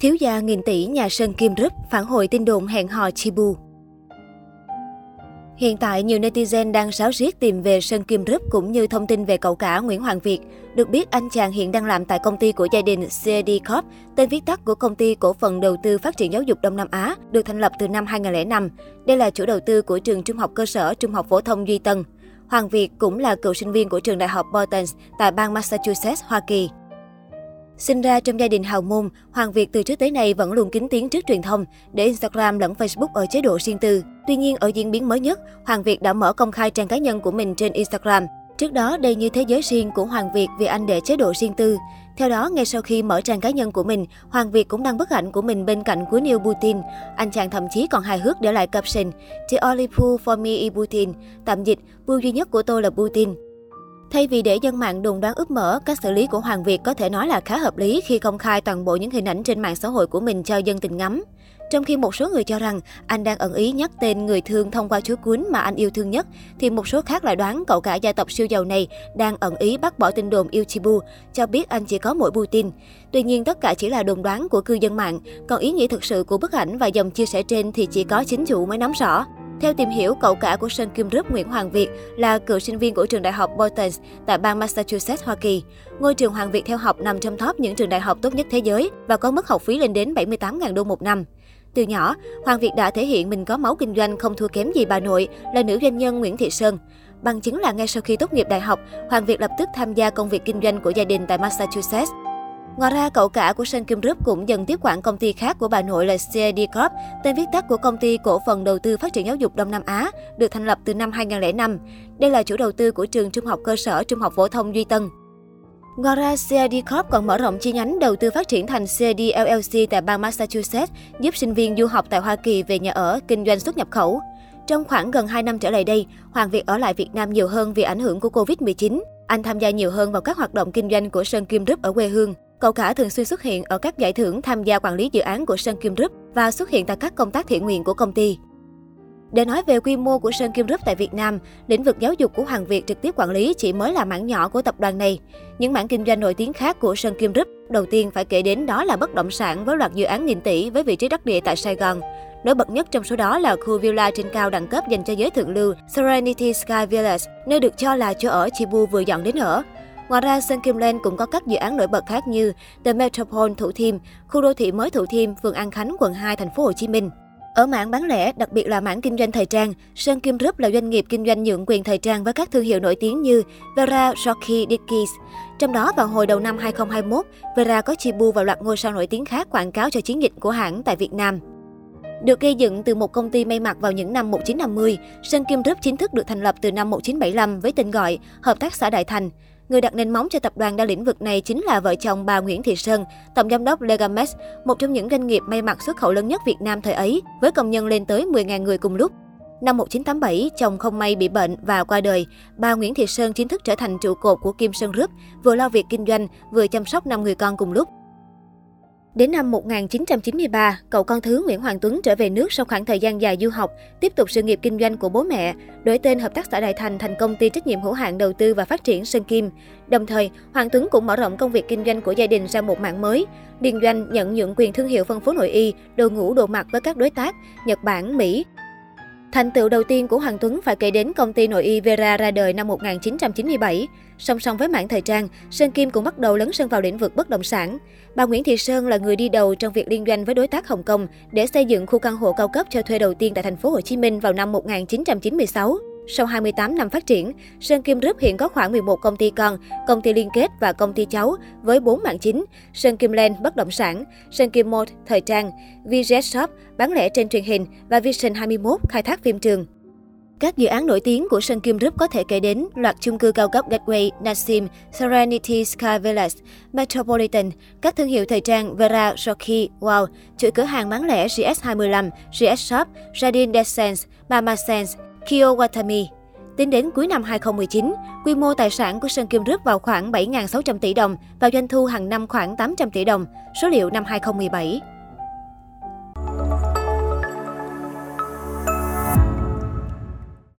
Thiếu gia nghìn tỷ nhà Sơn Kim Group phản hồi tin đồn hẹn hò Chibu. Hiện tại, nhiều netizen đang sáo riết tìm về Sơn Kim Group cũng như thông tin về cậu cả Nguyễn Hoàng Việt. Được biết, anh chàng hiện đang làm tại công ty của gia đình CAD Corp, tên viết tắt của công ty cổ phần đầu tư phát triển giáo dục Đông Nam Á, được thành lập từ năm 2005. Đây là chủ đầu tư của trường trung học cơ sở Trung học phổ thông Duy Tân. Hoàng Việt cũng là cựu sinh viên của trường đại học boston tại bang Massachusetts, Hoa Kỳ. Sinh ra trong gia đình hào môn, Hoàng Việt từ trước tới nay vẫn luôn kín tiếng trước truyền thông, để Instagram lẫn Facebook ở chế độ riêng tư. Tuy nhiên, ở diễn biến mới nhất, Hoàng Việt đã mở công khai trang cá nhân của mình trên Instagram. Trước đó, đây như thế giới riêng của Hoàng Việt vì anh để chế độ riêng tư. Theo đó, ngay sau khi mở trang cá nhân của mình, Hoàng Việt cũng đăng bức ảnh của mình bên cạnh của Neil Putin. Anh chàng thậm chí còn hài hước để lại caption The only pool for me is Putin. Tạm dịch, pool duy nhất của tôi là Putin. Thay vì để dân mạng đồn đoán ướp mở, cách xử lý của Hoàng Việt có thể nói là khá hợp lý khi công khai toàn bộ những hình ảnh trên mạng xã hội của mình cho dân tình ngắm. Trong khi một số người cho rằng anh đang ẩn ý nhắc tên người thương thông qua chú cuốn mà anh yêu thương nhất, thì một số khác lại đoán cậu cả gia tộc siêu giàu này đang ẩn ý bác bỏ tin đồn yêu Chibu, cho biết anh chỉ có mỗi Putin. Tuy nhiên tất cả chỉ là đồn đoán của cư dân mạng, còn ý nghĩa thực sự của bức ảnh và dòng chia sẻ trên thì chỉ có chính chủ mới nắm rõ. Theo tìm hiểu, cậu cả của Sơn Kim Rúp Nguyễn Hoàng Việt là cựu sinh viên của trường đại học Boston tại bang Massachusetts, Hoa Kỳ. Ngôi trường Hoàng Việt theo học nằm trong top những trường đại học tốt nhất thế giới và có mức học phí lên đến 78.000 đô một năm. Từ nhỏ, Hoàng Việt đã thể hiện mình có máu kinh doanh không thua kém gì bà nội là nữ doanh nhân Nguyễn Thị Sơn. Bằng chứng là ngay sau khi tốt nghiệp đại học, Hoàng Việt lập tức tham gia công việc kinh doanh của gia đình tại Massachusetts. Ngoài ra, cậu cả của Sun Kim Group cũng dần tiếp quản công ty khác của bà nội là CID Corp, tên viết tắt của công ty cổ phần đầu tư phát triển giáo dục Đông Nam Á, được thành lập từ năm 2005. Đây là chủ đầu tư của trường trung học cơ sở Trung học phổ thông Duy Tân. Ngoài ra, CID Corp còn mở rộng chi nhánh đầu tư phát triển thành CID LLC tại bang Massachusetts, giúp sinh viên du học tại Hoa Kỳ về nhà ở, kinh doanh xuất nhập khẩu. Trong khoảng gần 2 năm trở lại đây, Hoàng Việt ở lại Việt Nam nhiều hơn vì ảnh hưởng của Covid-19. Anh tham gia nhiều hơn vào các hoạt động kinh doanh của Sơn Kim Group ở quê hương. Cậu cả thường xuyên xuất hiện ở các giải thưởng tham gia quản lý dự án của Sơn Kim Group và xuất hiện tại các công tác thiện nguyện của công ty. Để nói về quy mô của Sơn Kim Group tại Việt Nam, lĩnh vực giáo dục của Hoàng Việt trực tiếp quản lý chỉ mới là mảng nhỏ của tập đoàn này. Những mảng kinh doanh nổi tiếng khác của Sơn Kim Group đầu tiên phải kể đến đó là bất động sản với loạt dự án nghìn tỷ với vị trí đắc địa tại Sài Gòn. Nổi bật nhất trong số đó là khu villa trên cao đẳng cấp dành cho giới thượng lưu Serenity Sky Village, nơi được cho là chỗ ở Chibu vừa dọn đến ở. Ngoài ra, sơn Kim Lên cũng có các dự án nổi bật khác như The Metropole Thủ Thiêm, khu đô thị mới Thủ Thiêm, phường An Khánh, quận 2, thành phố Hồ Chí Minh. Ở mảng bán lẻ, đặc biệt là mảng kinh doanh thời trang, sơn Kim Group là doanh nghiệp kinh doanh nhượng quyền thời trang với các thương hiệu nổi tiếng như Vera, Rocky, Dickies. Trong đó, vào hồi đầu năm 2021, Vera có chi bu vào loạt ngôi sao nổi tiếng khác quảng cáo cho chiến dịch của hãng tại Việt Nam. Được gây dựng từ một công ty may mặc vào những năm 1950, sơn Kim Group chính thức được thành lập từ năm 1975 với tên gọi Hợp tác xã Đại Thành. Người đặt nền móng cho tập đoàn đa lĩnh vực này chính là vợ chồng bà Nguyễn Thị Sơn, tổng giám đốc Legamex, một trong những doanh nghiệp may mặc xuất khẩu lớn nhất Việt Nam thời ấy, với công nhân lên tới 10.000 người cùng lúc. Năm 1987, chồng không may bị bệnh và qua đời, bà Nguyễn Thị Sơn chính thức trở thành trụ cột của Kim Sơn Group, vừa lo việc kinh doanh, vừa chăm sóc năm người con cùng lúc. Đến năm 1993, cậu con thứ Nguyễn Hoàng Tuấn trở về nước sau khoảng thời gian dài du học, tiếp tục sự nghiệp kinh doanh của bố mẹ, đổi tên Hợp tác xã Đại Thành thành công ty trách nhiệm hữu hạn đầu tư và phát triển Sơn Kim. Đồng thời, Hoàng Tuấn cũng mở rộng công việc kinh doanh của gia đình sang một mạng mới, liên doanh nhận nhượng quyền thương hiệu phân phối nội y, đồ ngủ đồ mặc với các đối tác Nhật Bản, Mỹ, Thành tựu đầu tiên của Hoàng Tuấn phải kể đến công ty nội y Vera ra đời năm 1997. Song song với mảng thời trang, Sơn Kim cũng bắt đầu lấn sân vào lĩnh vực bất động sản. Bà Nguyễn Thị Sơn là người đi đầu trong việc liên doanh với đối tác Hồng Kông để xây dựng khu căn hộ cao cấp cho thuê đầu tiên tại thành phố Hồ Chí Minh vào năm 1996. Sau 28 năm phát triển, Sơn Kim Group hiện có khoảng 11 công ty con, công ty liên kết và công ty cháu với 4 mạng chính: Sơn Kim Land bất động sản, Sơn Kim Mall thời trang, VJ Shop bán lẻ trên truyền hình và Vision 21 khai thác phim trường. Các dự án nổi tiếng của Sun Kim Group có thể kể đến loạt chung cư cao cấp Gateway, Nassim, Serenity Sky Village, Metropolitan, các thương hiệu thời trang Vera, Rocky, Wow, chuỗi cửa hàng bán lẻ GS25, GS Shop, Jardine Descents, Mama Sense, Kyo Watami. Tính đến cuối năm 2019, quy mô tài sản của Sơn Kim Group vào khoảng 7.600 tỷ đồng và doanh thu hàng năm khoảng 800 tỷ đồng, số liệu năm 2017.